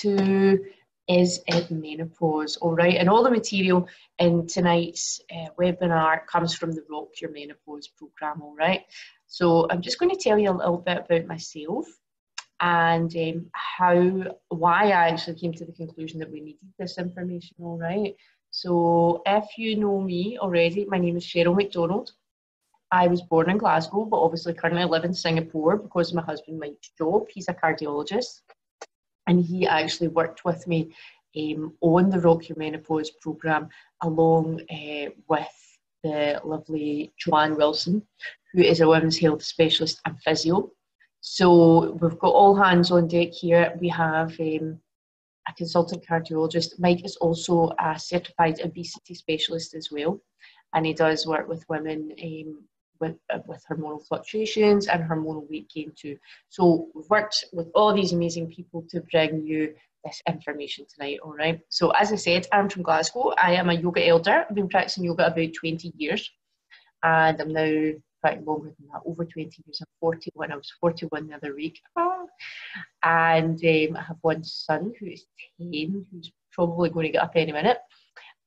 to is it menopause? All right, and all the material in tonight's uh, webinar comes from the Rock Your Menopause program. All right, so I'm just going to tell you a little bit about myself and um, how why I actually came to the conclusion that we needed this information. All right, so if you know me already, my name is Cheryl McDonald. I was born in Glasgow, but obviously currently live in Singapore because my husband Mike's job. He's a cardiologist and he actually worked with me um, on the Rock Your Menopause programme along uh, with the lovely Joanne Wilson, who is a women's health specialist and physio. So we've got all hands on deck here. We have um, a consultant cardiologist. Mike is also a certified obesity specialist as well, and he does work with women um, with, uh, with hormonal fluctuations and hormonal weight gain too. So we've worked with all these amazing people to bring you this information tonight, all right? So as I said, I'm from Glasgow. I am a yoga elder. I've been practicing yoga about 20 years and I'm now quite longer than that, over 20 years. I'm 41. I was 41 the other week. Oh. And um, I have one son who is 10, who's probably going to get up any minute.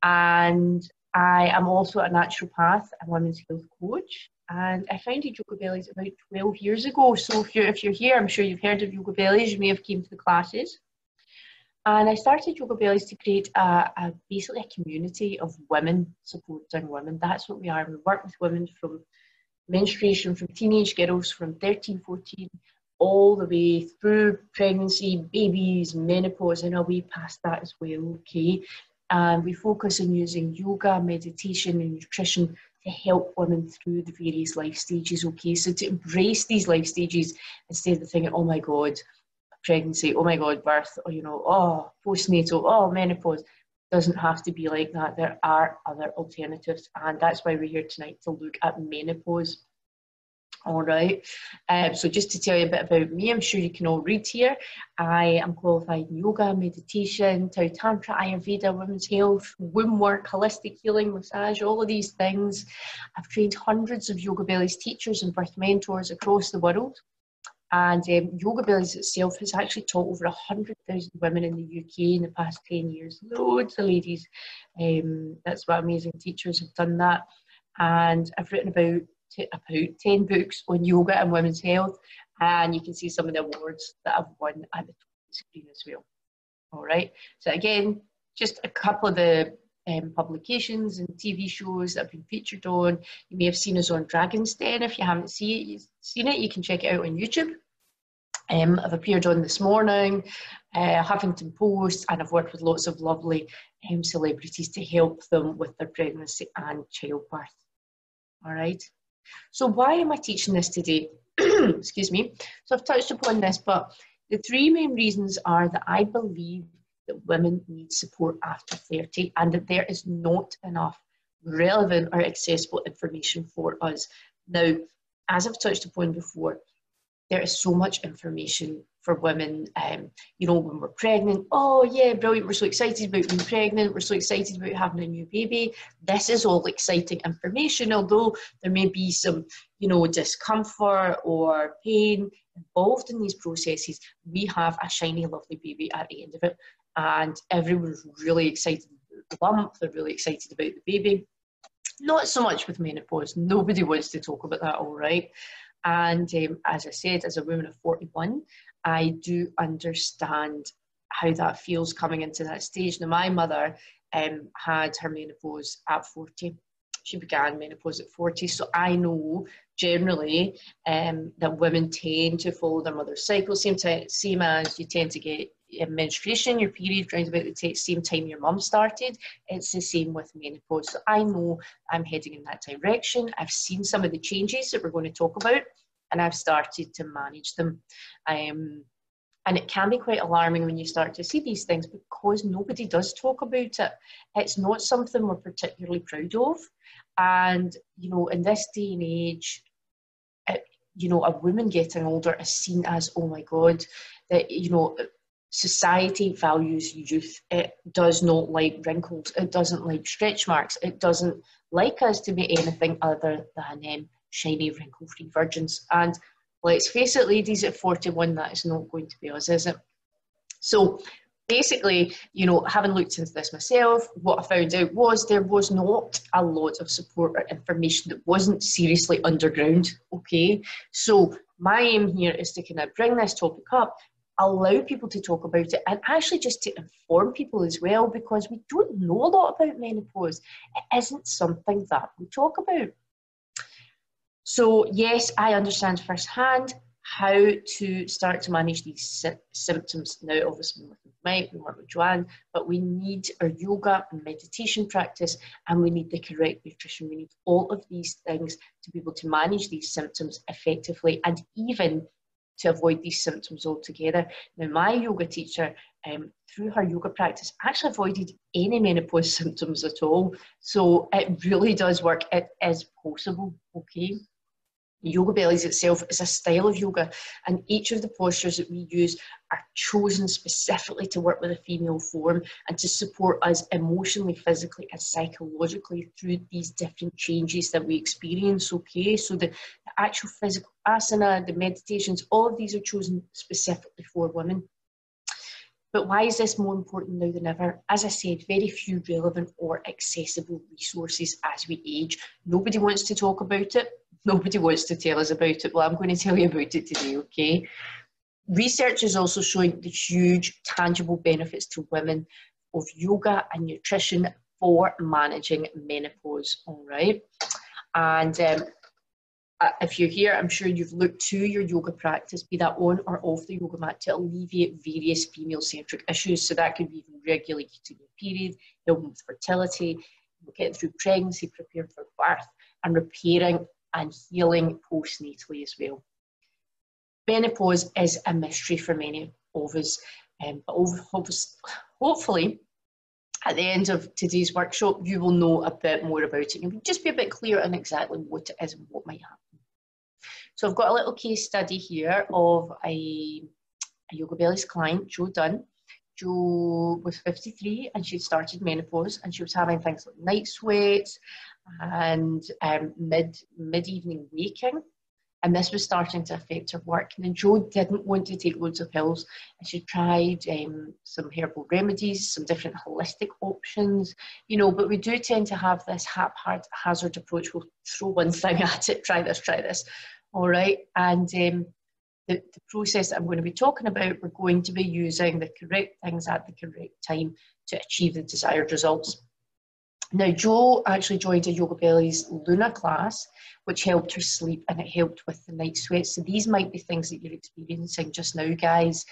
And I am also a naturopath and women's health coach and I founded Yoga Bellies about 12 years ago. So if you're, if you're here, I'm sure you've heard of Yoga Bellies, you may have came to the classes. And I started Yoga Bellies to create a, a, basically a community of women supporting women. That's what we are. We work with women from menstruation, from teenage girls from 13, 14, all the way through pregnancy, babies, menopause, and a way past that as well, okay? And we focus on using yoga, meditation, and nutrition to help women through the various life stages, okay? So to embrace these life stages instead of thinking, oh my God, pregnancy, oh my God, birth, or you know, oh, postnatal, oh, menopause. Doesn't have to be like that. There are other alternatives, and that's why we're here tonight to look at menopause all right. Um, so just to tell you a bit about me, I'm sure you can all read here. I am qualified in yoga, meditation, Tao Tantra, Ayurveda, women's health, womb work, holistic healing, massage, all of these things. I've trained hundreds of Yoga Bellies teachers and birth mentors across the world. And um, Yoga Bellies itself has actually taught over 100,000 women in the UK in the past 10 years. Loads of ladies. Um, that's what amazing teachers have done that. And I've written about about 10 books on yoga and women's health, and you can see some of the awards that I've won at the screen as well. All right, so again, just a couple of the um, publications and TV shows that have been featured on. You may have seen us on Dragon's Den. If you haven't see it, seen it, you can check it out on YouTube. Um, I've appeared on This Morning, uh, Huffington Post, and I've worked with lots of lovely um, celebrities to help them with their pregnancy and childbirth. All right. So why am I teaching this today? Excuse me. So I've touched upon this, but the three main reasons are that I believe that women need support after 30 and that there is not enough relevant or accessible information for us. Now, as I've touched upon before, there is so much information for women. Um, you know, when we're pregnant, oh yeah, brilliant, we're so excited about being pregnant, we're so excited about having a new baby. This is all exciting information, although there may be some, you know, discomfort or pain involved in these processes. We have a shiny, lovely baby at the end of it, and everyone's really excited about the lump, they're really excited about the baby. Not so much with menopause, nobody wants to talk about that, all right. And um, as I said, as a woman of 41, I do understand how that feels coming into that stage. Now, my mother um, had her menopause at 40. She began menopause at 40. So I know generally um, that women tend to follow their mother's cycle, same, same as you tend to get menstruation, your period, around about the same time your mum started. It's the same with menopause. So I know I'm heading in that direction. I've seen some of the changes that we're going to talk about and I've started to manage them. Um, and it can be quite alarming when you start to see these things because nobody does talk about it. It's not something we're particularly proud of. And, you know, in this day and age, it, you know, a woman getting older is seen as, oh my God, that, you know, society values youth. It does not like wrinkles. It doesn't like stretch marks. It doesn't like us to be anything other than um, shiny, wrinkle free virgins. And let's face it, ladies, at 41, that is not going to be us, is it? So, basically, you know, having looked into this myself, what I found out was there was not a lot of support or information that wasn't seriously underground. Okay, so my aim here is to kind of bring this topic up, allow people to talk about it, and actually just to inform people as well because we don't know a lot about menopause. It isn't something that we talk about. So, yes, I understand firsthand how to start to manage these symptoms. Now, obviously, we work with Mike, we work with Joanne, but we need our yoga and meditation practice, and we need the correct nutrition. We need all of these things to be able to manage these symptoms effectively and even to avoid these symptoms altogether. Now, my yoga teacher, um, through her yoga practice, actually avoided any menopause symptoms at all. So it really does work. It is possible, okay? Yoga Bellies itself is a style of yoga, and each of the postures that we use are chosen specifically to work with a female form and to support us emotionally, physically, and psychologically through these different changes that we experience. Okay, so the, the actual physical asana, the meditations, all of these are chosen specifically for women. But why is this more important now than ever? As I said, very few relevant or accessible resources as we age. Nobody wants to talk about it nobody wants to tell us about it. Well, I'm going to tell you about it today, okay? Research is also showing the huge tangible benefits to women of yoga and nutrition for managing menopause, all right? And um, uh, if you're here, I'm sure you've looked to your yoga practice, be that on or off the yoga mat, to alleviate various female centric issues. So that could be even regulating your period, helping with fertility, getting through pregnancy, preparing for birth, and repairing and healing postnatally as well. Menopause is a mystery for many of us, um, but hopefully at the end of today's workshop you will know a bit more about it. You'll just be a bit clearer on exactly what it is and what might happen. So I've got a little case study here of a, a Yoga Bellies client, Joe Dunn. Joe was 53 and she'd started menopause and she was having things like night sweats and um, mid mid evening waking, and this was starting to affect her work. And Joe didn't want to take loads of pills, and she tried um, some herbal remedies, some different holistic options, you know. But we do tend to have this haphazard approach. We'll throw one thing at it, try this, try this, all right, and. Um, the, the process I'm going to be talking about, we're going to be using the correct things at the correct time to achieve the desired results. Now, Jo actually joined a Yoga Bellies Luna class, which helped her sleep and it helped with the night sweats. So these might be things that you're experiencing just now, guys.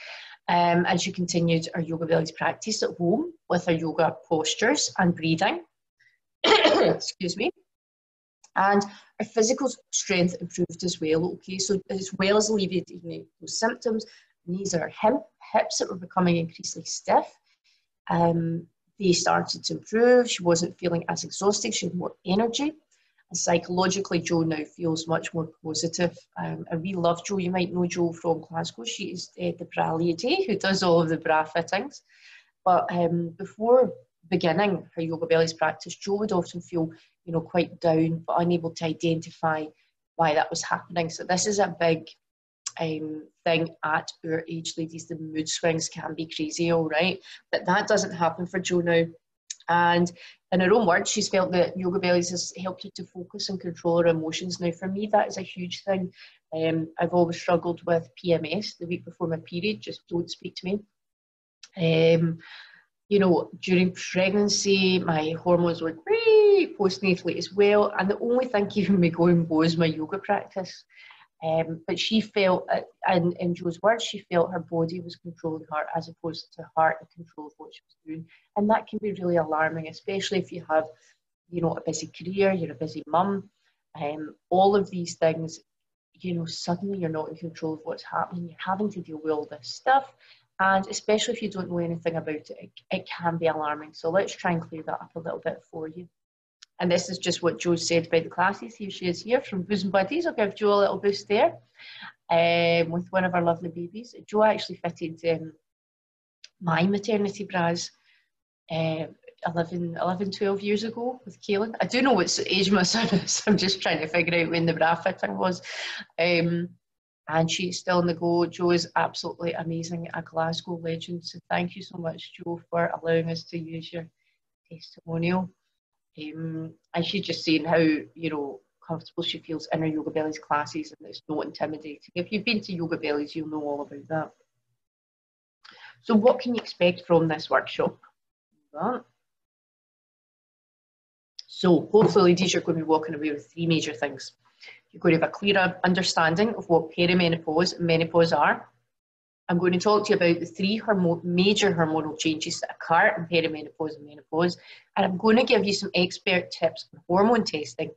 Um, and she continued her Yoga Bellies practice at home with her yoga postures and breathing. Excuse me. And her physical strength improved as well. Okay, so as well as alleviating those symptoms, knees are hip, hips that were becoming increasingly stiff. Um, they started to improve. She wasn't feeling as exhausted. She had more energy. And psychologically, Joe now feels much more positive. Um, and we love Joe. You might know Joe from Glasgow. She is uh, the bra lady who does all of the bra fittings. But um, before beginning her yoga bellies practice, Joe would often feel, you know, quite down, but unable to identify why that was happening. So this is a big um, thing at our age, ladies. The mood swings can be crazy, all right, but that doesn't happen for Jo now. And in her own words, she's felt that Yoga Bellies has helped her to focus and control her emotions. Now, for me, that is a huge thing. Um, I've always struggled with PMS the week before my period, just don't speak to me. Um, you know, during pregnancy, my hormones were great, postnatally as well. And the only thing keeping me going was my yoga practice. Um, but she felt, uh, and in Joe's words, she felt her body was controlling her as opposed to her in control of what she was doing. And that can be really alarming, especially if you have, you know, a busy career, you're a busy mum, um, all of these things, you know, suddenly you're not in control of what's happening. You're having to deal with all this stuff. And especially if you don't know anything about it, it, it can be alarming. So let's try and clear that up a little bit for you. And this is just what Joe said about the classes. Here she is here from Bosom Buddies. I'll give Joe a little boost there um, with one of our lovely babies. Joe actually fitted um, my maternity bras uh, 11, 11, 12 years ago with Kaylin. I do know what age my son is. I'm just trying to figure out when the bra fitting was. Um, and she's still in the go. Jo is absolutely amazing, a Glasgow legend. So thank you so much, Jo, for allowing us to use your testimonial. Um, and she's just saying how, you know, comfortable she feels in her Yoga Bellies classes and it's not intimidating. If you've been to Yoga Bellies, you'll know all about that. So what can you expect from this workshop? So hopefully, ladies, you're going to be walking away with three major things. You're going to have a clearer understanding of what perimenopause and menopause are. I'm going to talk to you about the three hormo major hormonal changes that occur in perimenopause and menopause, and I'm going to give you some expert tips on hormone testing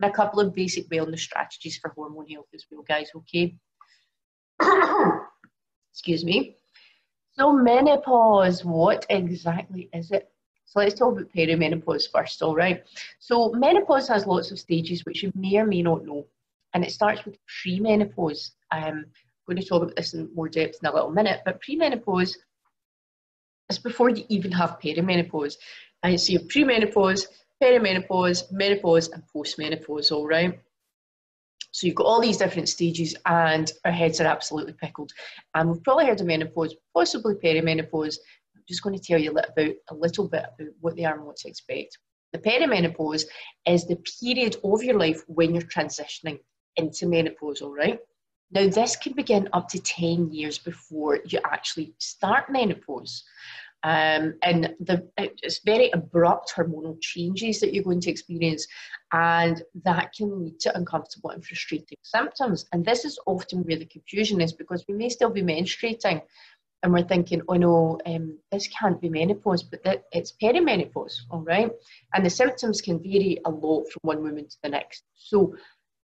and a couple of basic wellness strategies for hormone health as well, guys, okay? Excuse me. So menopause, what exactly is it? So let's talk about perimenopause first, all right? So menopause has lots of stages which you may or may not know. And it starts with premenopause. Um, going to talk about this in more depth in a little minute, but premenopause is before you even have perimenopause. And so you have premenopause, perimenopause, menopause, and postmenopause, all right? So you've got all these different stages, and our heads are absolutely pickled. And we've probably heard of menopause, possibly perimenopause. I'm just going to tell you a little, about, a little bit about what they are and what to expect. The perimenopause is the period of your life when you're transitioning into menopause, all right? Now, this can begin up to 10 years before you actually start menopause. Um, and the, it's very abrupt hormonal changes that you're going to experience, and that can lead to uncomfortable and frustrating symptoms. And this is often where the confusion is because we may still be menstruating and we're thinking, oh no, um, this can't be menopause, but it's perimenopause, all right? And the symptoms can vary a lot from one woman to the next. So,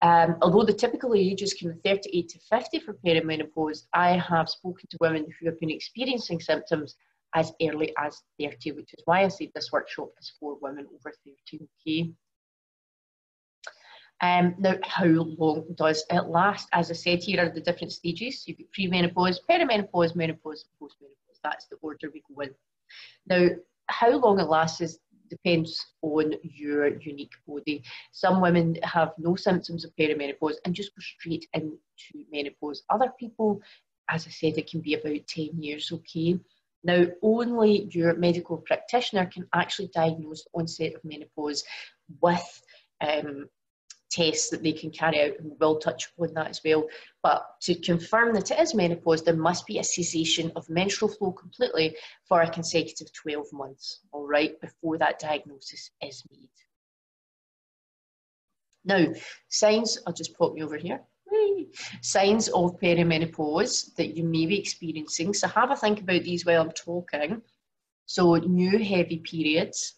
um, although the typical age is kind of 38 to 50 for perimenopause, I have spoken to women who have been experiencing symptoms as early as 30, which is why I say this workshop is for women over 30, okay? Um, now, how long does it last? As I said, here are the different stages. You've got premenopause, perimenopause, menopause, postmenopause. That's the order we go in. Now, how long it lasts is, depends on your unique body. Some women have no symptoms of perimenopause and just go straight into menopause. Other people, as I said, it can be about 10 years, okay? Now, only your medical practitioner can actually diagnose the onset of menopause with um, tests that they can carry out, and we'll touch upon that as well. But to confirm that it is menopause, there must be a cessation of menstrual flow completely for a consecutive 12 months, all right, before that diagnosis is made. Now, signs, I'll just pop me over here signs of perimenopause that you may be experiencing. So have a think about these while I'm talking. So new heavy periods,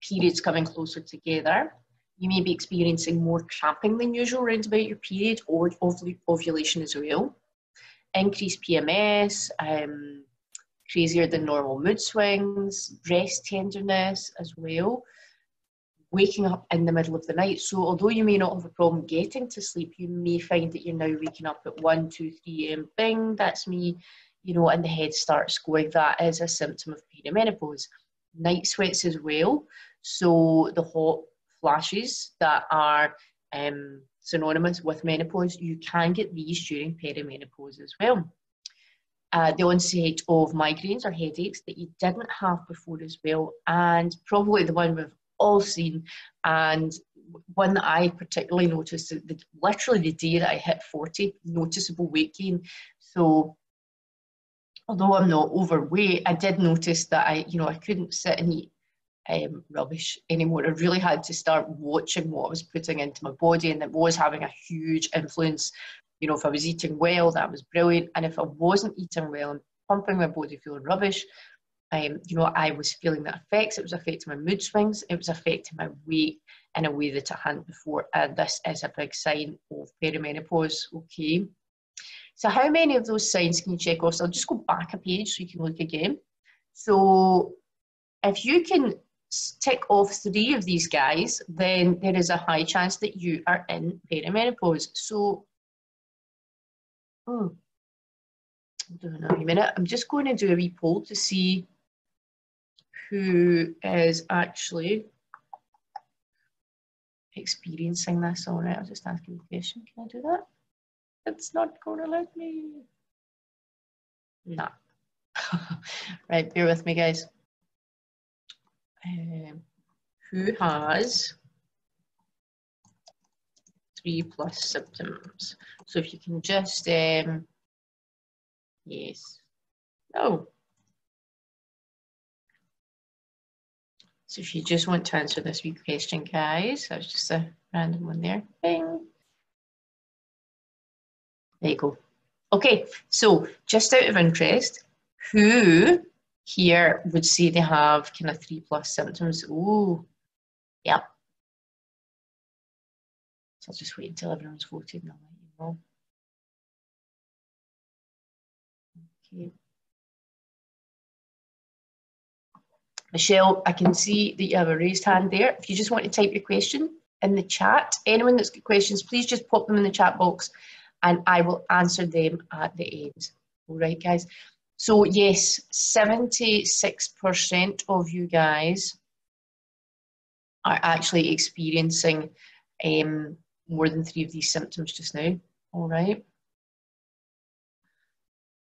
periods coming closer together. You may be experiencing more cramping than usual around about your period or ovulation as well. Increased PMS, um, crazier than normal mood swings, breast tenderness as well waking up in the middle of the night. So although you may not have a problem getting to sleep, you may find that you're now waking up at 1, 2, 3 a.m. Bing, that's me, you know, and the head starts going. That is a symptom of perimenopause. Night sweats as well. So the hot flashes that are um, synonymous with menopause, you can get these during perimenopause as well. Uh, the onset of migraines or headaches that you didn't have before as well, and probably the one we've all seen. And one that I particularly noticed, that literally the day that I hit 40, noticeable weight gain. So although I'm not overweight, I did notice that I, you know, I couldn't sit and eat um, rubbish anymore. I really had to start watching what I was putting into my body, and it was having a huge influence. You know, if I was eating well, that was brilliant, and if I wasn't eating well and pumping my body feeling rubbish, um, you know, I was feeling the effects. It was affecting my mood swings. It was affecting my weight in a way that I hadn't before. And this is a big sign of perimenopause. Okay. So how many of those signs can you check off? So I'll just go back a page so you can look again. So if you can tick off three of these guys, then there is a high chance that you are in perimenopause. So, oh, hold on a minute. I'm just going to do a wee poll to see who is actually experiencing this. All right, I'll just ask you a question. Can I do that? It's not going to let me. Nah. right, bear with me, guys. Um, who has three plus symptoms? So if you can just, um, yes, no. So if you just want to answer this week question, guys, that was just a random one there. Bing. There you go. Okay, so just out of interest, who here would say they have kind of three plus symptoms? Oh, yeah. So I'll just wait until everyone's voted and I'll let you know. Okay. Michelle, I can see that you have a raised hand there. If you just want to type your question in the chat, anyone that's got questions, please just pop them in the chat box and I will answer them at the end. All right, guys. So yes, 76% of you guys are actually experiencing um, more than three of these symptoms just now. All right.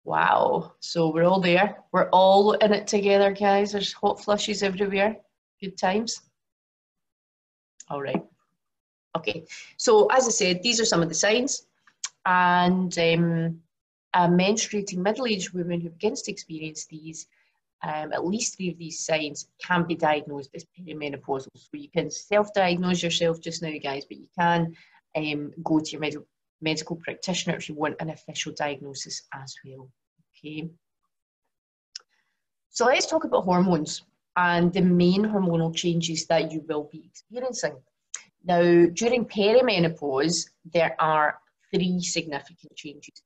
Wow. So we're all there. We're all in it together, guys. There's hot flushes everywhere. Good times. All right. Okay. So as I said, these are some of the signs and um, a menstruating middle-aged woman who begins to experience these, um, at least three of these signs can be diagnosed as perimenopausal. So you can self-diagnose yourself just now, guys, but you can um, go to your med medical practitioner if you want an official diagnosis as well. Okay. So let's talk about hormones and the main hormonal changes that you will be experiencing. Now, during perimenopause, there are three significant changes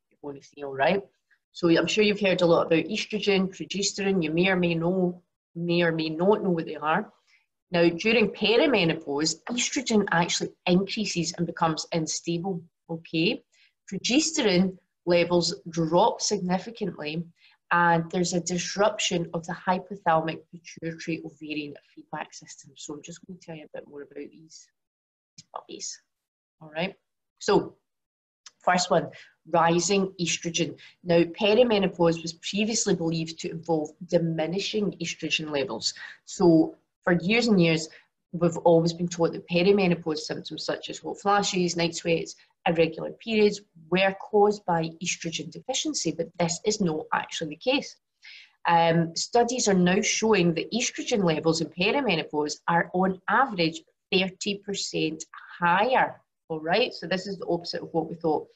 feel, right? So I'm sure you've heard a lot about estrogen, progesterone. You may or may know, may or may not know what they are. Now, during perimenopause, estrogen actually increases and becomes unstable. Okay, progesterone levels drop significantly, and there's a disruption of the hypothalamic pituitary ovarian feedback system. So I'm just going to tell you a bit more about these, these puppies. All right. So First one, rising estrogen. Now, perimenopause was previously believed to involve diminishing estrogen levels. So, for years and years, we've always been taught that perimenopause symptoms such as hot flashes, night sweats, irregular periods were caused by estrogen deficiency, but this is not actually the case. Um, studies are now showing that estrogen levels in perimenopause are on average 30% higher all right, so this is the opposite of what we thought.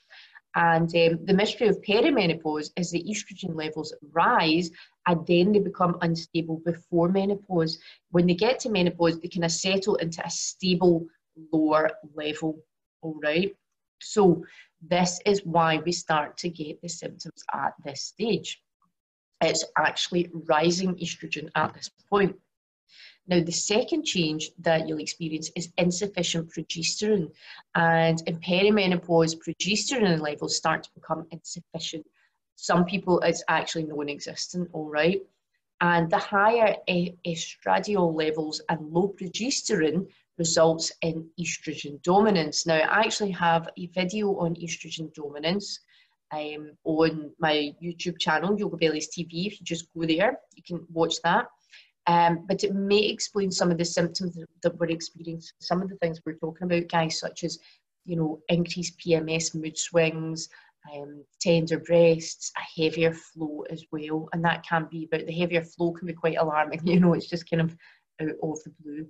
And um, the mystery of perimenopause is that estrogen levels rise and then they become unstable before menopause. When they get to menopause, they kind of settle into a stable lower level. All right. So this is why we start to get the symptoms at this stage. It's actually rising estrogen at this point. Now, the second change that you'll experience is insufficient progesterone. And in perimenopause, progesterone levels start to become insufficient. Some people, it's actually non existent, all right? And the higher estradiol levels and low progesterone results in estrogen dominance. Now, I actually have a video on estrogen dominance um, on my YouTube channel, Yoga Bellies TV. If you just go there, you can watch that. Um, but it may explain some of the symptoms that we're experiencing, some of the things we're talking about, guys, such as, you know, increased PMS mood swings, um, tender breasts, a heavier flow as well. And that can be, but the heavier flow can be quite alarming, you know, it's just kind of out of the blue.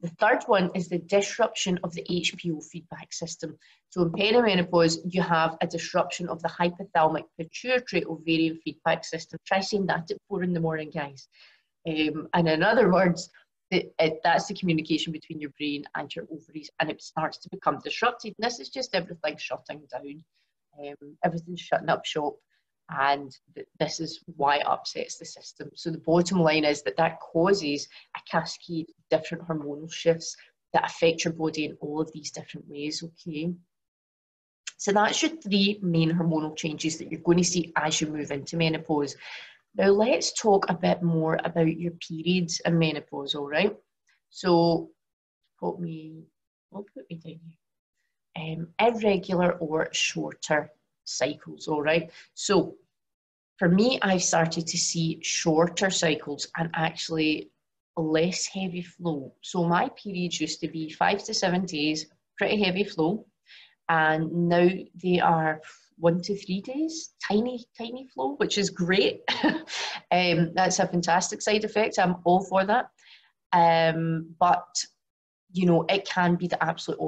The third one is the disruption of the HPO feedback system. So in perimenopause, you have a disruption of the hypothalamic pituitary ovarian feedback system. Try saying that at four in the morning, guys. Um, and in other words, it, that's the communication between your brain and your ovaries, and it starts to become disrupted. And this is just everything shutting down, um, everything's shutting up shop, and th- this is why it upsets the system. So the bottom line is that that causes a cascade of different hormonal shifts that affect your body in all of these different ways. Okay. So that's your three main hormonal changes that you're going to see as you move into menopause. Now let's talk a bit more about your periods and menopause, all right? So put me, I'll put me down here. um, irregular or shorter cycles, all right? So for me, I've started to see shorter cycles and actually less heavy flow. So my periods used to be five to seven days, pretty heavy flow, and now they are one to three days, tiny, tiny flow, which is great. um, that's a fantastic side effect. I'm all for that. Um, but you know, it can be the absolute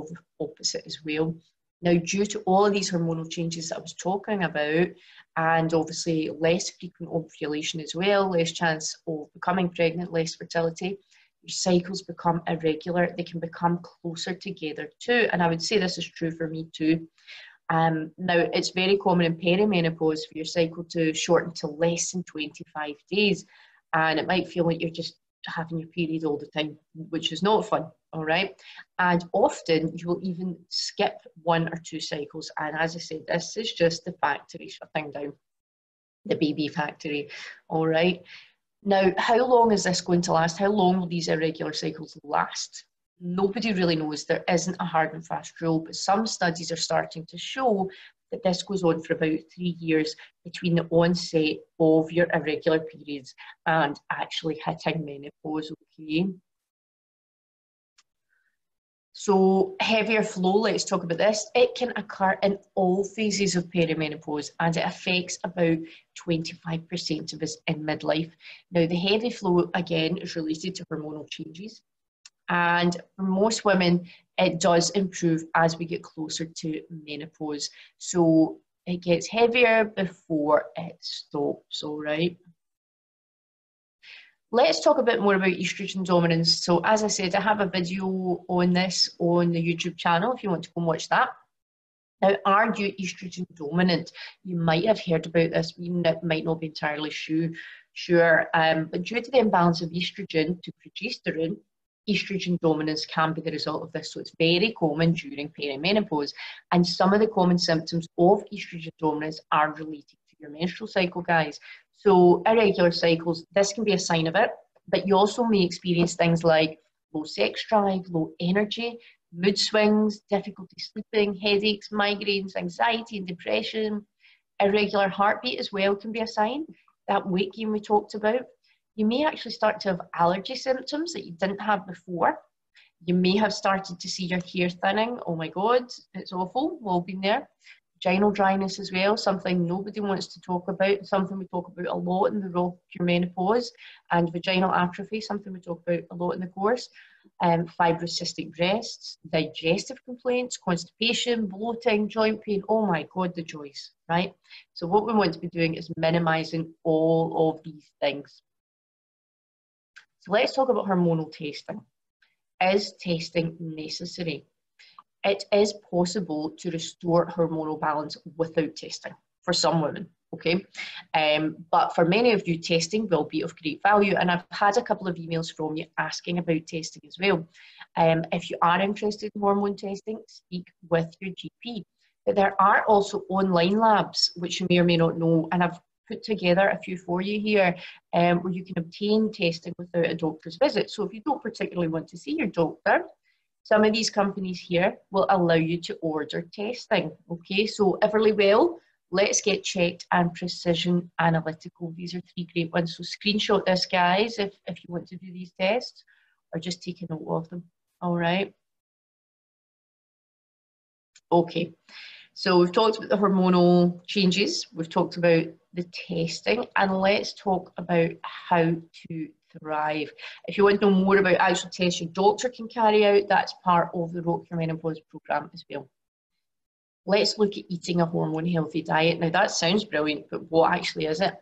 opposite as well. Now, due to all of these hormonal changes that I was talking about, and obviously less frequent ovulation as well, less chance of becoming pregnant, less fertility, your cycles become irregular. They can become closer together too. And I would say this is true for me too. Um, now, it's very common in perimenopause for your cycle to shorten to less than 25 days. And it might feel like you're just having your period all the time, which is not fun, all right? And often you will even skip one or two cycles. And as I said, this is just the factory shutting down, the baby factory, all right? Now, how long is this going to last? How long will these irregular cycles last? Nobody really knows. There isn't a hard and fast rule, but some studies are starting to show that this goes on for about three years between the onset of your irregular periods and actually hitting menopause, okay? So heavier flow, let's talk about this. It can occur in all phases of perimenopause and it affects about 25% of us in midlife. Now the heavy flow again is related to hormonal changes and for most women it does improve as we get closer to menopause. So it gets heavier before it stops, all right? Let's talk a bit more about estrogen dominance. So as I said, I have a video on this on the YouTube channel if you want to go and watch that. Now, are you estrogen dominant? You might have heard about this, you might not be entirely sure, sure um, but due to the imbalance of estrogen to progesterone, estrogen dominance can be the result of this. So it's very common during perimenopause. And some of the common symptoms of estrogen dominance are related to your menstrual cycle, guys. So irregular cycles, this can be a sign of it, but you also may experience things like low sex drive, low energy, mood swings, difficulty sleeping, headaches, migraines, anxiety and depression. Irregular heartbeat as well can be a sign. That weight gain we talked about you may actually start to have allergy symptoms that you didn't have before. You may have started to see your hair thinning. Oh my God, it's awful. We've all been there. Vaginal dryness as well, something nobody wants to talk about, something we talk about a lot in the rock your menopause, and vaginal atrophy, something we talk about a lot in the course. Um, fibrocystic breasts, digestive complaints, constipation, bloating, joint pain. Oh my God, the joys, right? So, what we want to be doing is minimizing all of these things. So let's talk about hormonal testing. Is testing necessary? It is possible to restore hormonal balance without testing for some women, okay? Um, but for many of you, testing will be of great value. And I've had a couple of emails from you asking about testing as well. Um, if you are interested in hormone testing, speak with your GP. But there are also online labs, which you may or may not know, and I've put together a few for you here um, where you can obtain testing without a doctor's visit. So if you don't particularly want to see your doctor, some of these companies here will allow you to order testing. Okay, so Everlywell, Let's Get Checked and Precision Analytical. These are three great ones. So screenshot this, guys, if, if you want to do these tests or just take a note of them. All right. Okay. So we've talked about the hormonal changes, we've talked about the testing, and let's talk about how to thrive. If you want to know more about actual tests your doctor can carry out, that's part of the Rock Your Menopause programme as well. Let's look at eating a hormone healthy diet. Now that sounds brilliant, but what actually is it?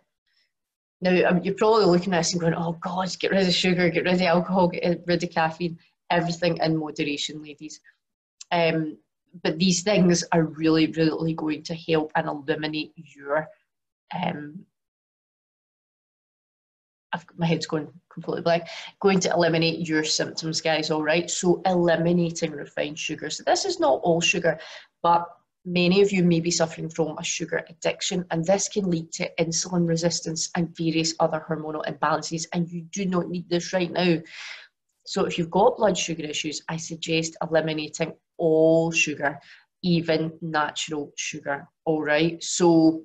Now um, you're probably looking at this and going, oh God, get rid of sugar, get rid of alcohol, get rid of caffeine, everything in moderation, ladies. Um, but these things are really, really going to help and eliminate your. Um, I've, my head's going completely blank. Going to eliminate your symptoms, guys. All right. So eliminating refined sugar. So this is not all sugar, but many of you may be suffering from a sugar addiction, and this can lead to insulin resistance and various other hormonal imbalances. And you do not need this right now. So if you've got blood sugar issues, I suggest eliminating all sugar. even natural sugar. All right. So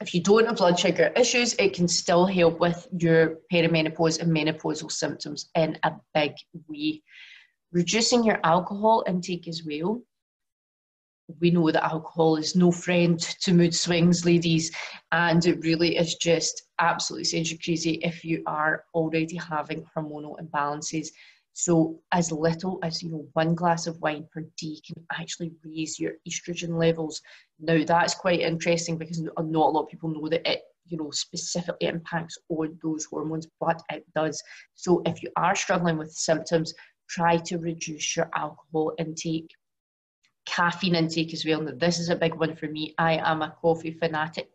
if you don't have blood sugar issues, it can still help with your perimenopause and menopausal symptoms in a big way. Reducing your alcohol intake as well. We know that alcohol is no friend to mood swings, ladies, and it really is just absolutely you crazy if you are already having hormonal imbalances. So as little as you know one glass of wine per day can actually raise your estrogen levels. Now that's quite interesting because not a lot of people know that it you know specifically impacts on those hormones, but it does. So if you are struggling with symptoms, try to reduce your alcohol intake. Caffeine intake as well. Now, this is a big one for me. I am a coffee fanatic,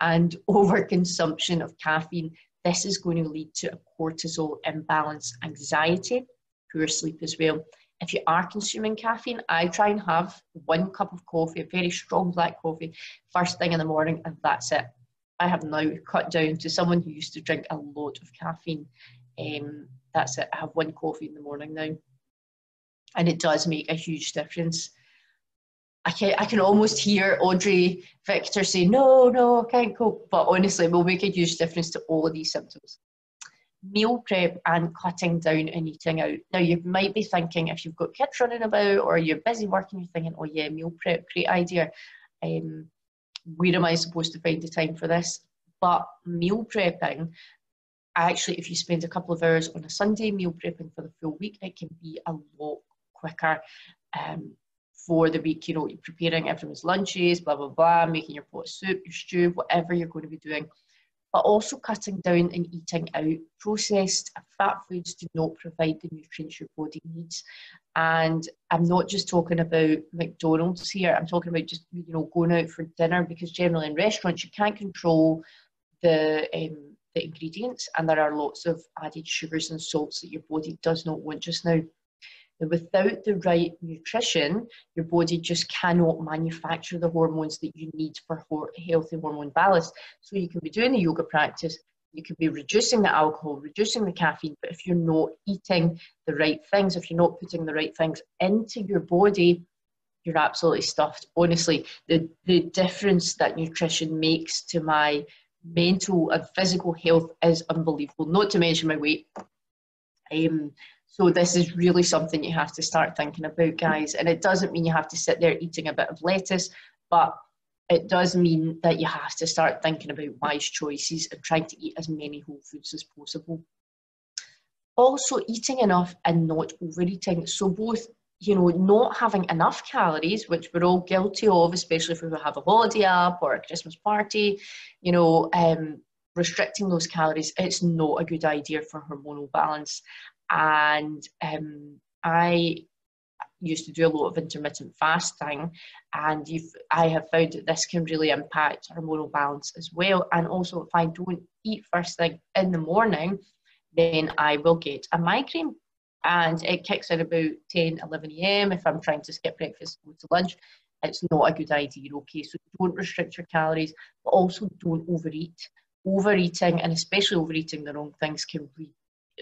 and overconsumption of caffeine this is going to lead to a cortisol imbalance, anxiety, poor sleep as well. If you are consuming caffeine, I try and have one cup of coffee, a very strong black coffee, first thing in the morning, and that's it. I have now cut down to someone who used to drink a lot of caffeine. Um, that's it. I have one coffee in the morning now. And it does make a huge difference. I can, I can almost hear Audrey Victor say, no, no, I can't cope. But honestly, will make a huge difference to all of these symptoms. Meal prep and cutting down and eating out. Now, you might be thinking, if you've got kids running about or you're busy working, you're thinking, oh, yeah, meal prep, great idea. Um, where am I supposed to find the time for this? But meal prepping, actually, if you spend a couple of hours on a Sunday meal prepping for the full week, it can be a lot quicker. Um, for the week. You know, you're preparing everyone's lunches, blah, blah, blah, making your pot of soup, your stew, whatever you're going to be doing. But also cutting down and eating out. Processed fat foods do not provide the nutrients your body needs. And I'm not just talking about McDonald's here, I'm talking about just, you know, going out for dinner because generally in restaurants you can't control the um, the ingredients and there are lots of added sugars and salts that your body does not want just now without the right nutrition, your body just cannot manufacture the hormones that you need for healthy hormone balance. So you can be doing the yoga practice, you could be reducing the alcohol, reducing the caffeine, but if you're not eating the right things, if you're not putting the right things into your body, you're absolutely stuffed. Honestly, the, the difference that nutrition makes to my mental and physical health is unbelievable, not to mention my weight. Um, so this is really something you have to start thinking about, guys. And it doesn't mean you have to sit there eating a bit of lettuce, but it does mean that you have to start thinking about wise choices and trying to eat as many whole foods as possible. Also, eating enough and not overeating. So both, you know, not having enough calories, which we're all guilty of, especially if we have a holiday up or a Christmas party, you know, um, restricting those calories, it's not a good idea for hormonal balance and um, I used to do a lot of intermittent fasting, and I have found that this can really impact our hormonal balance as well. And also, if I don't eat first thing in the morning, then I will get a migraine. And it kicks in about 10, 11 a.m. if I'm trying to skip breakfast go to lunch. It's not a good idea, okay? So don't restrict your calories, but also don't overeat. Overeating, and especially overeating the wrong things, can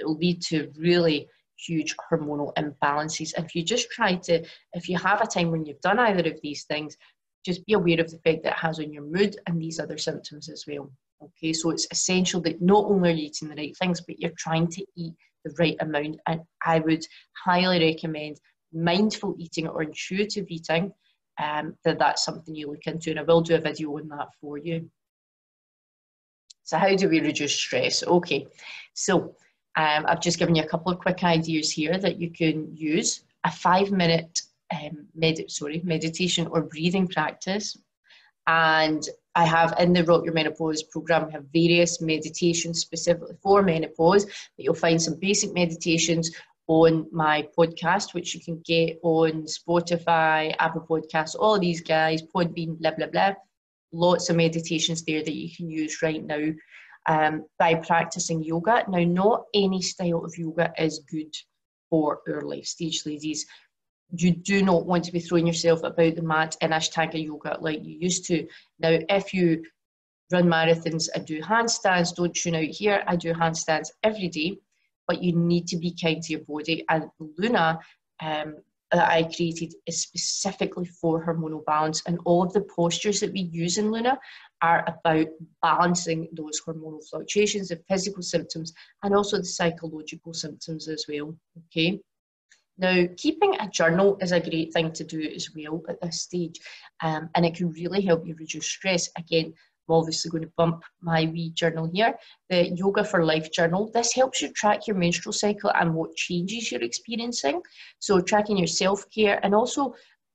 it'll lead to really huge hormonal imbalances. If you just try to, if you have a time when you've done either of these things, just be aware of the effect that it has on your mood and these other symptoms as well. Okay, so it's essential that not only are you eating the right things, but you're trying to eat the right amount. And I would highly recommend mindful eating or intuitive eating. Um, that that's something you look into, and I will do a video on that for you. So, how do we reduce stress? Okay, so um, I've just given you a couple of quick ideas here that you can use. A five minute um, med- sorry, meditation or breathing practice. And I have in the Rock Your Menopause program, have various meditations specifically for menopause, but you'll find some basic meditations on my podcast, which you can get on Spotify, Apple Podcasts, all these guys, Podbean, blah, blah, blah. Lots of meditations there that you can use right now um, by practicing yoga. Now, not any style of yoga is good for life stage ladies. You do not want to be throwing yourself about the mat in Ashtanga yoga like you used to. Now, if you run marathons and do handstands, don't tune out here. I do handstands every day, but you need to be kind to your body. And Luna, um, that I created is specifically for hormonal balance, and all of the postures that we use in Luna are about balancing those hormonal fluctuations, the physical symptoms, and also the psychological symptoms as well. Okay. Now, keeping a journal is a great thing to do as well at this stage, um, and it can really help you reduce stress. Again, I'm obviously going to bump my wee journal here, the Yoga for Life journal. This helps you track your menstrual cycle and what changes you're experiencing. So, tracking your self care and also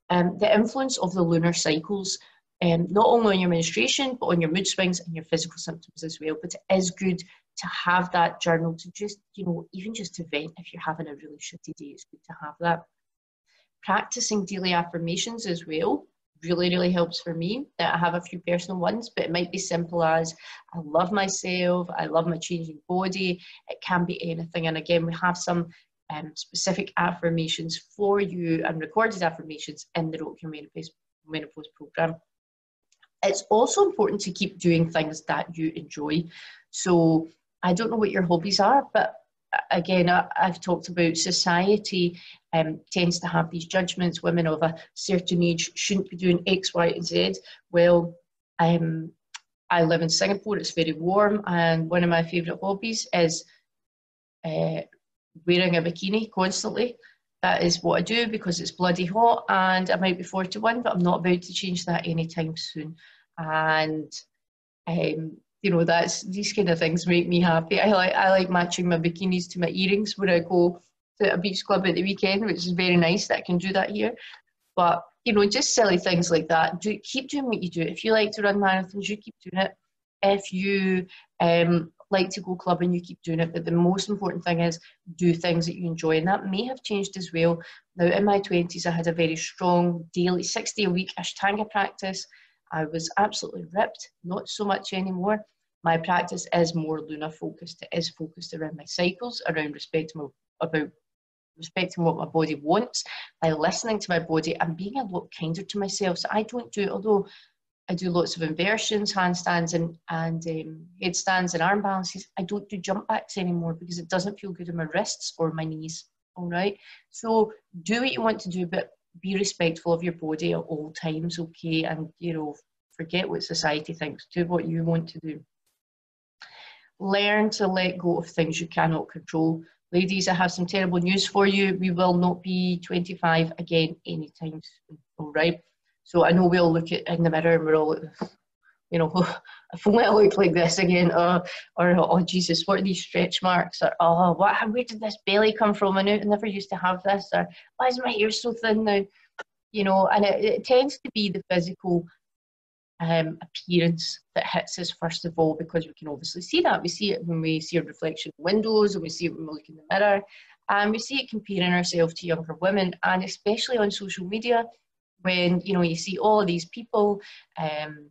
um, the influence of the lunar cycles um, not only on your menstruation, but on your mood swings and your physical symptoms as well. But it is good to have that journal to just, you know, even just to vent if you're having a really shitty day, it's good to have that. Practicing daily affirmations as well really, really helps for me. That I have a few personal ones, but it might be simple as I love myself, I love my changing body. It can be anything. And again, we have some um, specific affirmations for you and recorded affirmations in the Rock Your Menopause, Menopause program it's also important to keep doing things that you enjoy. So I don't know what your hobbies are, but again, I, have talked about society um, tends to have these judgments. Women of a certain age shouldn't be doing X, Y, and Z. Well, um, I live in Singapore. It's very warm, and one of my favourite hobbies is uh, wearing a bikini constantly. That is what I do because it's bloody hot, and I might be 41, but I'm not about to change that anytime soon and um, you know that's these kind of things make me happy. I like I like matching my bikinis to my earrings when I go to a beach club at the weekend, which is very nice that I can do that here. But you know, just silly things like that. Do keep doing what you do. If you like to run marathons, you keep doing it. If you um, like to go clubbing, you keep doing it. But the most important thing is do things that you enjoy, and that may have changed as well. Now, in my twenties, I had a very strong daily, six day a week Ashtanga practice. I was absolutely ripped, not so much anymore. My practice is more Luna focused. It is focused around my cycles, around respecting about respecting what my body wants, by listening to my body and being a lot kinder to myself. So I don't do, although I do lots of inversions, handstands, and and um, headstands and arm balances. I don't do jump backs anymore because it doesn't feel good in my wrists or my knees. All right. So do what you want to do, but be respectful of your body at all times, okay? And, you know, forget what society thinks, do what you want to do. Learn to let go of things you cannot control. Ladies, I have some terrible news for you. We will not be 25 again anytime soon, all right? So I know we all look at in the mirror and we're all, you know, if only I look like this again, uh, or oh Jesus, what are these stretch marks? Or oh, what? Where did this belly come from? I never used to have this. Or why is my hair so thin now? You know, and it, it tends to be the physical um, appearance that hits us first of all because we can obviously see that. We see it when we see a reflection in windows, and we see it when we look in the mirror, and we see it comparing ourselves to younger women, and especially on social media when you know you see all these people. Um,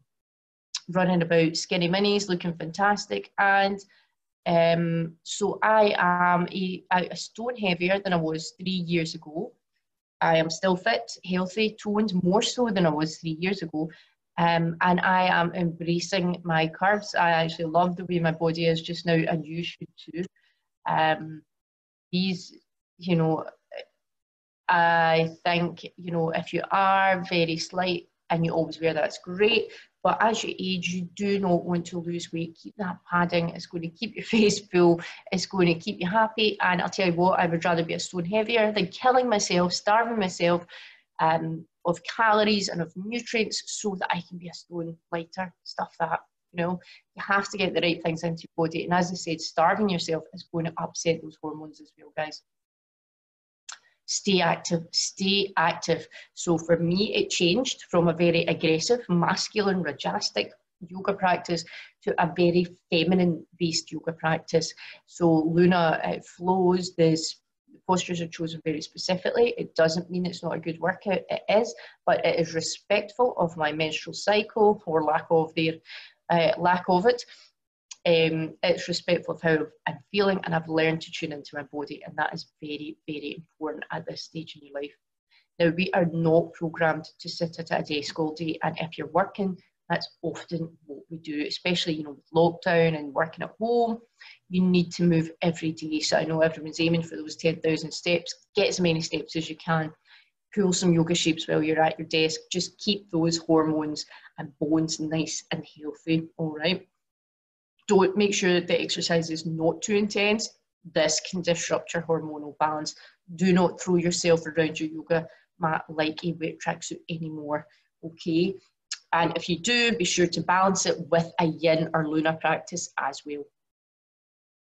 running about skinny minis, looking fantastic. And um, so I am a, a stone heavier than I was three years ago. I am still fit, healthy, toned more so than I was three years ago. Um, and I am embracing my curves. I actually love the way my body is just now, and you should too. Um, these, you know, I think, you know, if you are very slight and you always wear that's great. But as you age, you do not want to lose weight. Keep that padding. It's going to keep your face full. It's going to keep you happy. And I'll tell you what, I would rather be a stone heavier than killing myself, starving myself um, of calories and of nutrients so that I can be a stone lighter. Stuff that. You know, you have to get the right things into your body. And as I said, starving yourself is going to upset those hormones as well, guys stay active, stay active. So for me, it changed from a very aggressive, masculine, rajastic yoga practice to a very feminine based yoga practice. So Luna it flows, this postures are chosen very specifically. It doesn't mean it's not a good workout, it is, but it is respectful of my menstrual cycle or lack of their uh, lack of it. Um, it's respectful of how I'm feeling, and I've learned to tune into my body, and that is very, very important at this stage in your life. Now, we are not programmed to sit at a desk all day, and if you're working, that's often what we do, especially you know with lockdown and working at home. You need to move every day. So I know everyone's aiming for those ten thousand steps. Get as many steps as you can. pull some yoga shapes while you're at your desk. Just keep those hormones and bones nice and healthy, all right? Don't make sure that the exercise is not too intense. This can disrupt your hormonal balance. Do not throw yourself around your yoga mat like a wet tracksuit anymore, okay? And if you do, be sure to balance it with a yin or luna practice as well.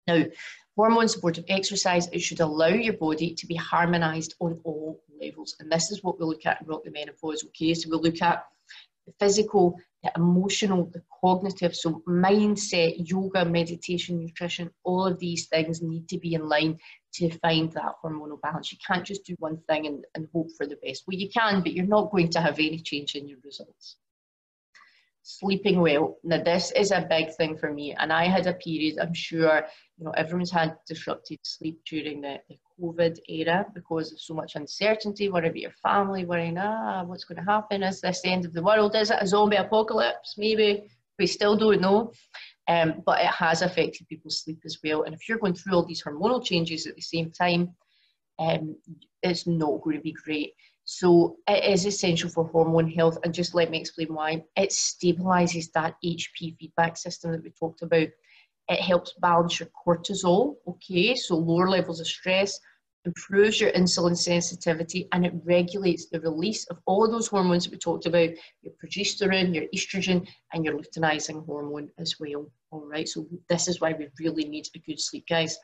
Now, hormone supportive exercise, it should allow your body to be harmonized on all levels. And this is what we look at in Rock the Menopause, okay? So we look at the physical, the emotional, the cognitive, so mindset, yoga, meditation, nutrition, all of these things need to be in line to find that hormonal balance. You can't just do one thing and, and hope for the best. Well, you can, but you're not going to have any change in your results sleeping well. Now, this is a big thing for me, and I had a period. I'm sure you know everyone's had disrupted sleep during the, the COVID era because of so much uncertainty. Worry about your family, worrying, ah, what's going to happen? Is this the end of the world? Is it a zombie apocalypse? Maybe we still don't know. Um, but it has affected people's sleep as well. And if you're going through all these hormonal changes at the same time, um, it's not going to be great. So it is essential for hormone health. And just let me explain why. It stabilizes that HP feedback system that we talked about. It helps balance your cortisol, okay? So lower levels of stress, improves your insulin sensitivity, and it regulates the release of all of those hormones that we talked about your progesterone, your estrogen, and your luteinizing hormone as well. All right, so this is why we really need a good sleep, guys.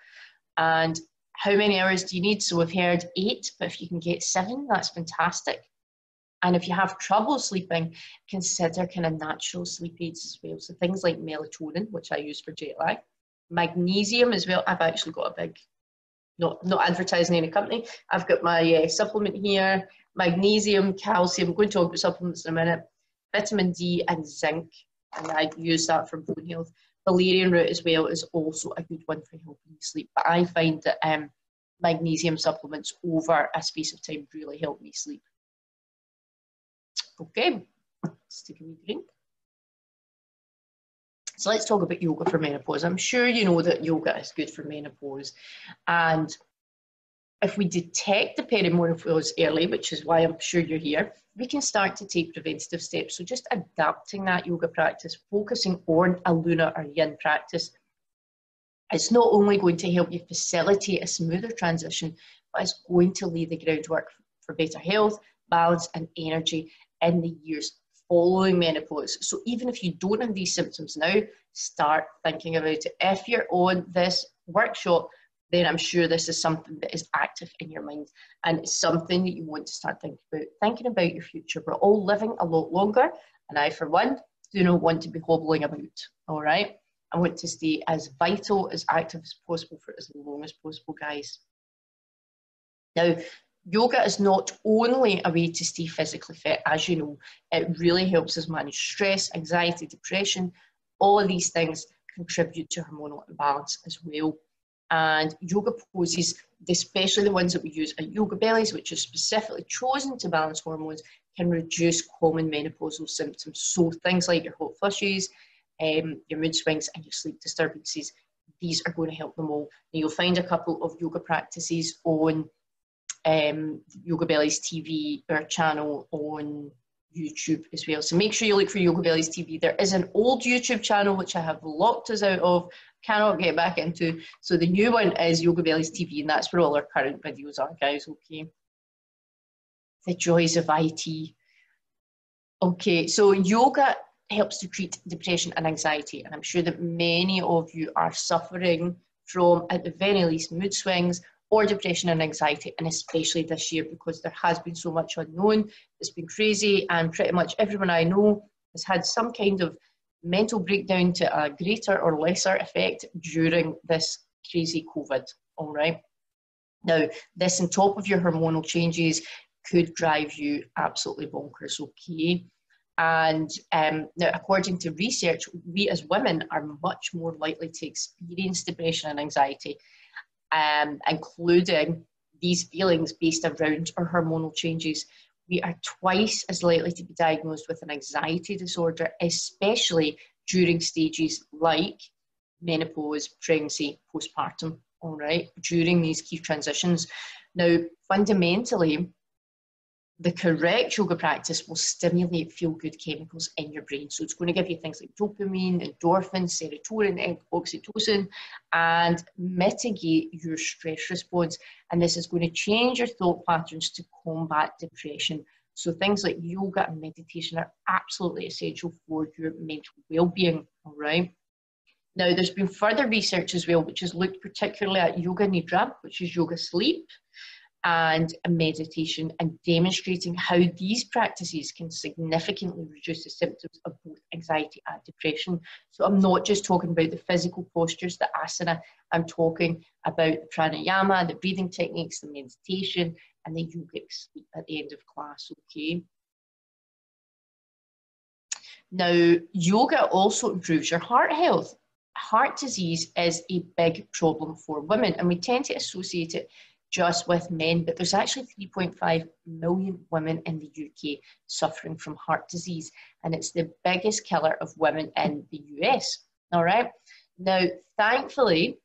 And how many hours do you need? So we've heard eight, but if you can get seven, that's fantastic. And if you have trouble sleeping, consider kind of natural sleep aids as well. So things like melatonin, which I use for jet lag, magnesium as well. I've actually got a big, not not advertising any company. I've got my uh, supplement here: magnesium, calcium. I'm going to talk about supplements in a minute. Vitamin D and zinc, and I use that for bone health valerian root as well is also a good one for helping you sleep. But I find that um, magnesium supplements over a space of time really help me sleep. Okay, let's take a wee drink. So let's talk about yoga for menopause. I'm sure you know that yoga is good for menopause. And if we detect the perimenopause early, which is why I'm sure you're here, we can start to take preventative steps. So just adapting that yoga practice, focusing on a lunar or yin practice, it's not only going to help you facilitate a smoother transition, but it's going to lay the groundwork for better health, balance, and energy in the years following menopause. So even if you don't have these symptoms now, start thinking about it. If you're on this workshop, then I'm sure this is something that is active in your mind and it's something that you want to start thinking about. Thinking about your future. We're all living a lot longer, and I, for one, do not want to be hobbling about. All right. I want to stay as vital, as active as possible for as long as possible, guys. Now, yoga is not only a way to stay physically fit, as you know, it really helps us manage stress, anxiety, depression. All of these things contribute to hormonal imbalance as well and yoga poses, especially the ones that we use at Yoga Bellies, which are specifically chosen to balance hormones, can reduce common menopausal symptoms. So things like your hot flushes, um, your mood swings, and your sleep disturbances, these are going to help them all. Now, you'll find a couple of yoga practices on um, Yoga Bellies TV or channel on YouTube as well. So make sure you look for Yoga Bellies TV. There is an old YouTube channel which I have locked us out of cannot get back into. So the new one is Yoga Bellies TV, and that's where all our current videos are, guys. Okay. The joys of IT. Okay, so yoga helps to treat depression and anxiety, and I'm sure that many of you are suffering from, at the very least, mood swings or depression and anxiety, and especially this year because there has been so much unknown. It's been crazy, and pretty much everyone I know has had some kind of mental breakdown to a greater or lesser effect during this crazy COVID. All right. Now, this on top of your hormonal changes could drive you absolutely bonkers, okay? And um, now, according to research, we as women are much more likely to experience depression and anxiety, um, including these feelings based around our hormonal changes we are twice as likely to be diagnosed with an anxiety disorder, especially during stages like menopause, pregnancy, postpartum, all right, during these key transitions. Now, fundamentally, the correct yoga practice will stimulate feel good chemicals in your brain. So it's going to give you things like dopamine, endorphins, serotonin, oxytocin, and mitigate your stress response. And this is going to change your thought patterns to combat depression. So things like yoga and meditation are absolutely essential for your mental well-being. All right. Now, there's been further research as well, which has looked particularly at yoga nidra, which is yoga sleep, and meditation and demonstrating how these practices can significantly reduce the symptoms of both anxiety and depression. So I'm not just talking about the physical postures, the asana, I'm talking about the pranayama, the breathing techniques, the meditation, and the yogic sleep at the end of class, okay? Now, yoga also improves your heart health. Heart disease is a big problem for women, and we tend to associate it just with men, but there's actually 3.5 million women in the UK suffering from heart disease, and it's the biggest killer of women in the US. All right. Now, thankfully,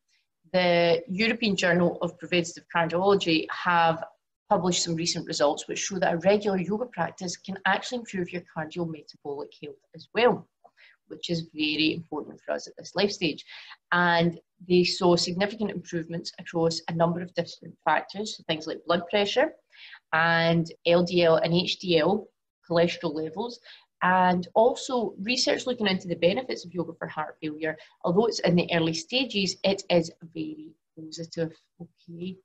the European Journal of Preventative Cardiology have published some recent results which show that a regular yoga practice can actually improve your cardiometabolic health as well which is very important for us at this life stage. And they saw significant improvements across a number of different factors, things like blood pressure and LDL and HDL cholesterol levels, and also research looking into the benefits of yoga for heart failure. Although it's in the early stages, it is very positive. Okay.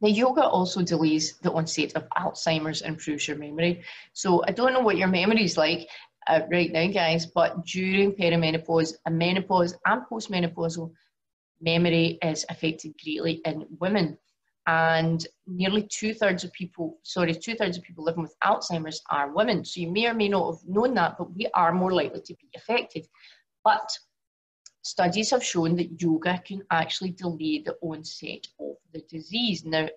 Now, yoga also delays the onset of Alzheimer's and improves your memory. So I don't know what your memory is like, uh, right now, guys, but during perimenopause menopause and postmenopausal, memory is affected greatly in women. And nearly two thirds of people, sorry, two thirds of people living with Alzheimer's are women. So you may or may not have known that, but we are more likely to be affected. But studies have shown that yoga can actually delay the onset of the disease. Now,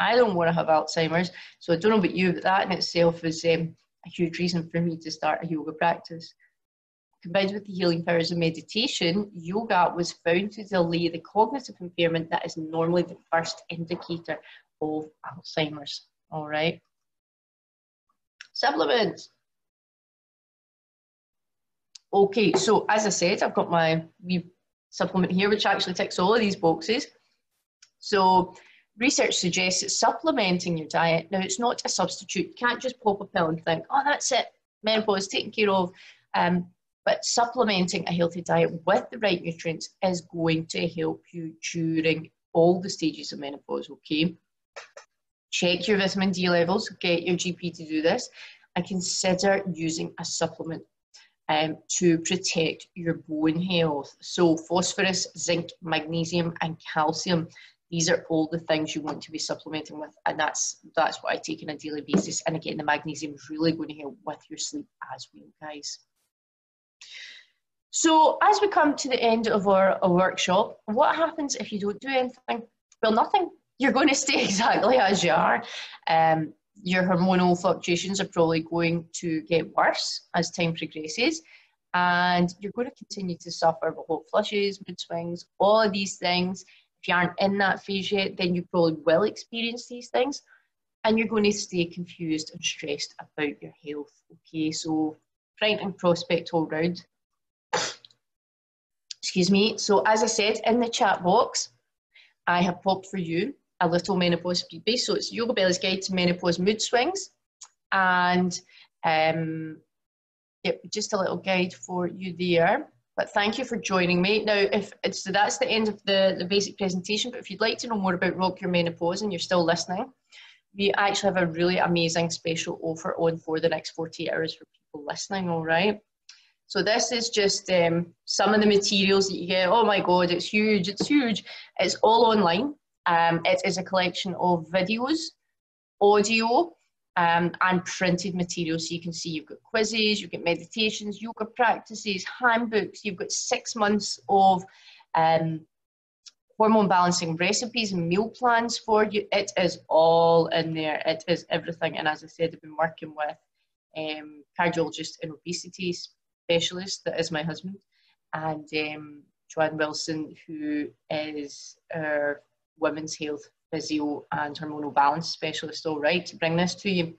I don't want to have Alzheimer's, so I don't know about you, but that in itself is um, a huge reason for me to start a yoga practice. Combined with the healing powers of meditation, yoga was found to delay the cognitive impairment that is normally the first indicator of Alzheimer's. All right. Supplements. Okay, so as I said, I've got my wee supplement here, which actually ticks all of these boxes. So research suggests that supplementing your diet, now it's not a substitute, you can't just pop a pill and think, oh, that's it, menopause is taken care of. Um, but supplementing a healthy diet with the right nutrients is going to help you during all the stages of menopause, okay? Check your vitamin D levels, get your GP to do this, and consider using a supplement um, to protect your bone health. So, phosphorus, zinc, magnesium, and calcium these are all the things you want to be supplementing with and that's that's what i take on a daily basis and again the magnesium is really going to help with your sleep as well guys. So as we come to the end of our, our workshop what happens if you don't do anything? Well nothing. You're going to stay exactly as you are. Um, your hormonal fluctuations are probably going to get worse as time progresses and you're going to continue to suffer with hot flushes mood swings all of these things if you aren't in that phase yet, then you probably will experience these things and you're going to stay confused and stressed about your health. Okay, so frightening prospect all round. Excuse me. So, as I said in the chat box, I have popped for you a little menopause freebie. So, it's Yoga Belly's Guide to Menopause Mood Swings and um, yep, just a little guide for you there. But thank you for joining me. Now, if so that's the end of the, the basic presentation, but if you'd like to know more about Rock Your Menopause and you're still listening, we actually have a really amazing special offer on for the next 48 hours for people listening, all right? So this is just um, some of the materials that you get. Oh my God, it's huge, it's huge. It's all online. Um, it is a collection of videos, audio, um, and printed materials. So you can see you've got quizzes, you've got meditations, yoga practices, handbooks, you've got six months of um, hormone balancing recipes and meal plans for you. It is all in there. It is everything. And as I said, I've been working with um, cardiologist and obesity specialist that is my husband, and um, Joanne Wilson, who is our women's health physio and hormonal balance specialist, all right, to bring this to you.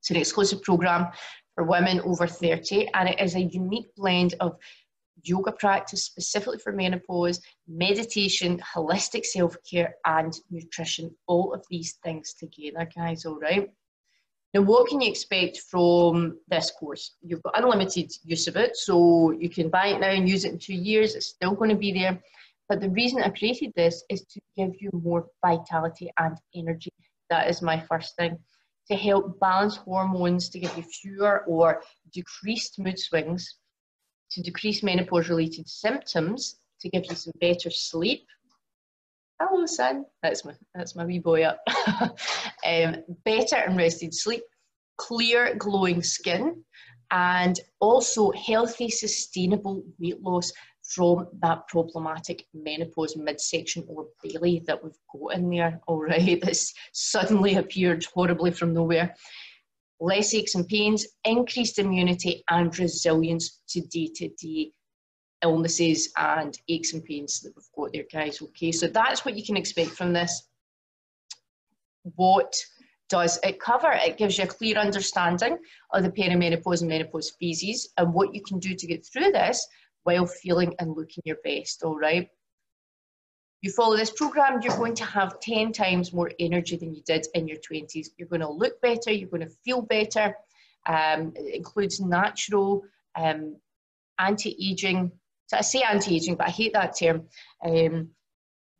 It's an exclusive program for women over 30, and it is a unique blend of yoga practice specifically for menopause, meditation, holistic self care, and nutrition. All of these things together, guys, all right? Now, what can you expect from this course? You've got unlimited use of it, so you can buy it now and use it in two years, it's still going to be there. But the reason I created this is to give you more vitality and energy. That is my first thing. To help balance hormones, to give you fewer or decreased mood swings, to decrease menopause related symptoms, to give you some better sleep. Hello, son. That's my, that's my wee boy up. um, better and rested sleep, clear, glowing skin, and also healthy, sustainable weight loss from that problematic menopause midsection or belly that we've got in there, right, that's suddenly appeared horribly from nowhere less aches and pains, increased immunity, and resilience to day to day illnesses and aches and pains that we've got there, guys. Okay, so that's what you can expect from this. What does it cover? It gives you a clear understanding of the perimenopause and menopause phases and what you can do to get through this while feeling and looking your best, all right? you follow this program, you're going to have 10 times more energy than you did in your 20s. You're going to look better, you're going to feel better. Um, it includes natural um, anti-aging. So I say anti-aging, but I hate that term. Um,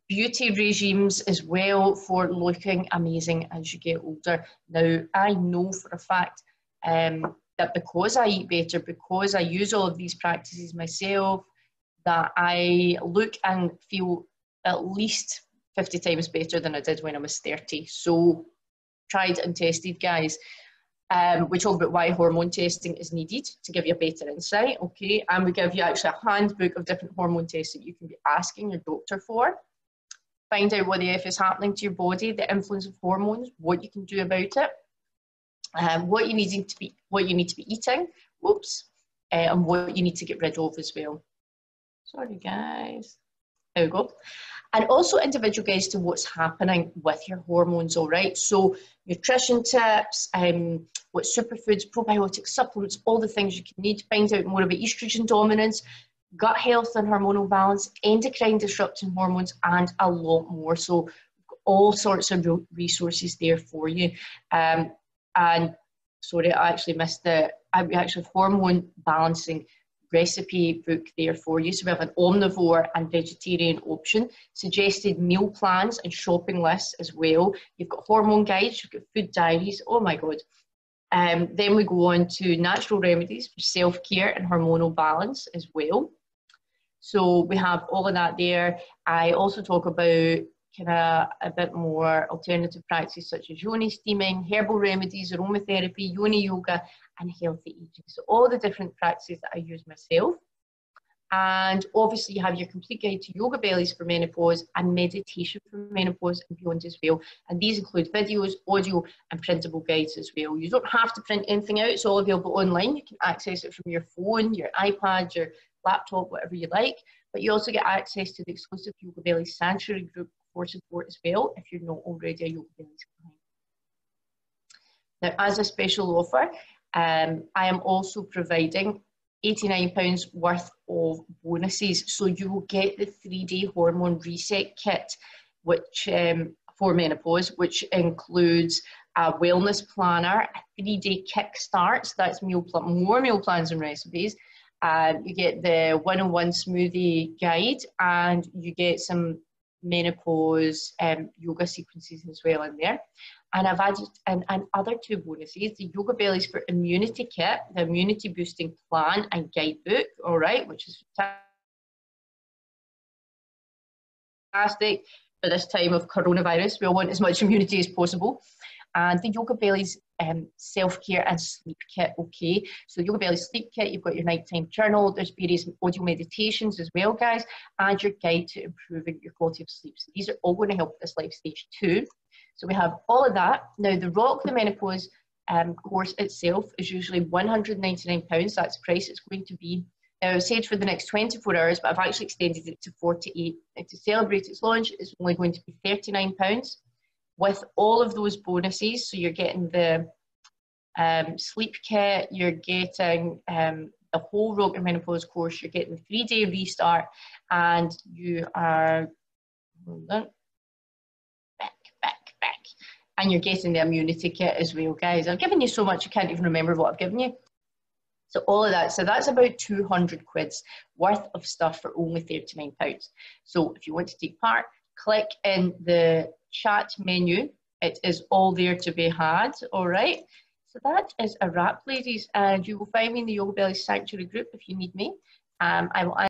beauty regimes as well for looking amazing as you get older. Now, I know for a fact um, that because I eat better, because I use all of these practices myself, that I look and feel at least 50 times better than I did when I was 30. So tried and tested, guys. Um, we talk about why hormone testing is needed to give you a better insight, okay? And we give you actually a handbook of different hormone tests that you can be asking your doctor for. Find out what the F is happening to your body, the influence of hormones, what you can do about it, um, what you need to be, what you need to be eating, whoops, uh, and what you need to get rid of as well. Sorry, guys. There we go and also individual guides to what's happening with your hormones, all right? So nutrition tips, um, what superfoods, probiotic supplements, all the things you can need to find out more about estrogen dominance, gut health and hormonal balance, endocrine disrupting hormones, and a lot more. So all sorts of resources there for you. Um, and sorry, I actually missed the, I actually hormone balancing recipe book there for you. So we have an omnivore and vegetarian option, suggested meal plans and shopping lists as well. You've got hormone guides, you've got food diaries. Oh my God. Um, then we go on to natural remedies for self-care and hormonal balance as well. So we have all of that there. I also talk about kind of a bit more alternative practices such as yoni steaming, herbal remedies, aromatherapy, yoni yoga, and healthy eating. So all the different practices that I use myself. And obviously you have your complete guide to yoga bellies for menopause and meditation for menopause and beyond as well. And these include videos, audio and printable guides as well. You don't have to print anything out, it's all available online. You can access it from your phone, your iPad, your laptop, whatever you like. But you also get access to the exclusive Yoga Belly Sanctuary group support as well if you're not already a Yoga client. Now, as a special offer, um, I am also providing £89 worth of bonuses. So you will get the three day hormone reset kit, which um, for menopause, which includes a wellness planner, a three day kickstart. So that's meal plan, more meal plans and recipes. And you get the one on one smoothie guide, and you get some menopause um, yoga sequences as well in there. And I've added and, and other two bonuses, the Yoga Bellies for Immunity Kit, the Immunity Boosting Plan and Guidebook, all right, which is fantastic for this time of coronavirus. We all want as much immunity as possible. And the Yoga Bellies um, self-care and sleep kit, okay? So Yoga Bellies sleep kit, you've got your nighttime journal, there's various audio meditations as well, guys, and your guide to improving your quality of sleep. So these are all going to help this life stage too. So we have all of that. Now the Rock the Menopause um, course itself is usually £199. That's the price it's going to be. Now I've said for the next 24 hours, but I've actually extended it to 48. And to celebrate its launch, it's only going to be £39. With all of those bonuses. So you're getting the um, sleep kit, you're getting um, the whole Your Menopause course, you're getting the three day restart, and you are back, back, back, and you're getting the immunity kit as well, guys. I've given you so much, I can't even remember what I've given you. So all of that, so that's about 200 quids worth of stuff for only 39 pounds. So if you want to take part, click in the chat menu. It is all there to be had, all right? So that is a wrap, ladies, and you will find me in the Yoga Belly Sanctuary group if you need me. Um, I will.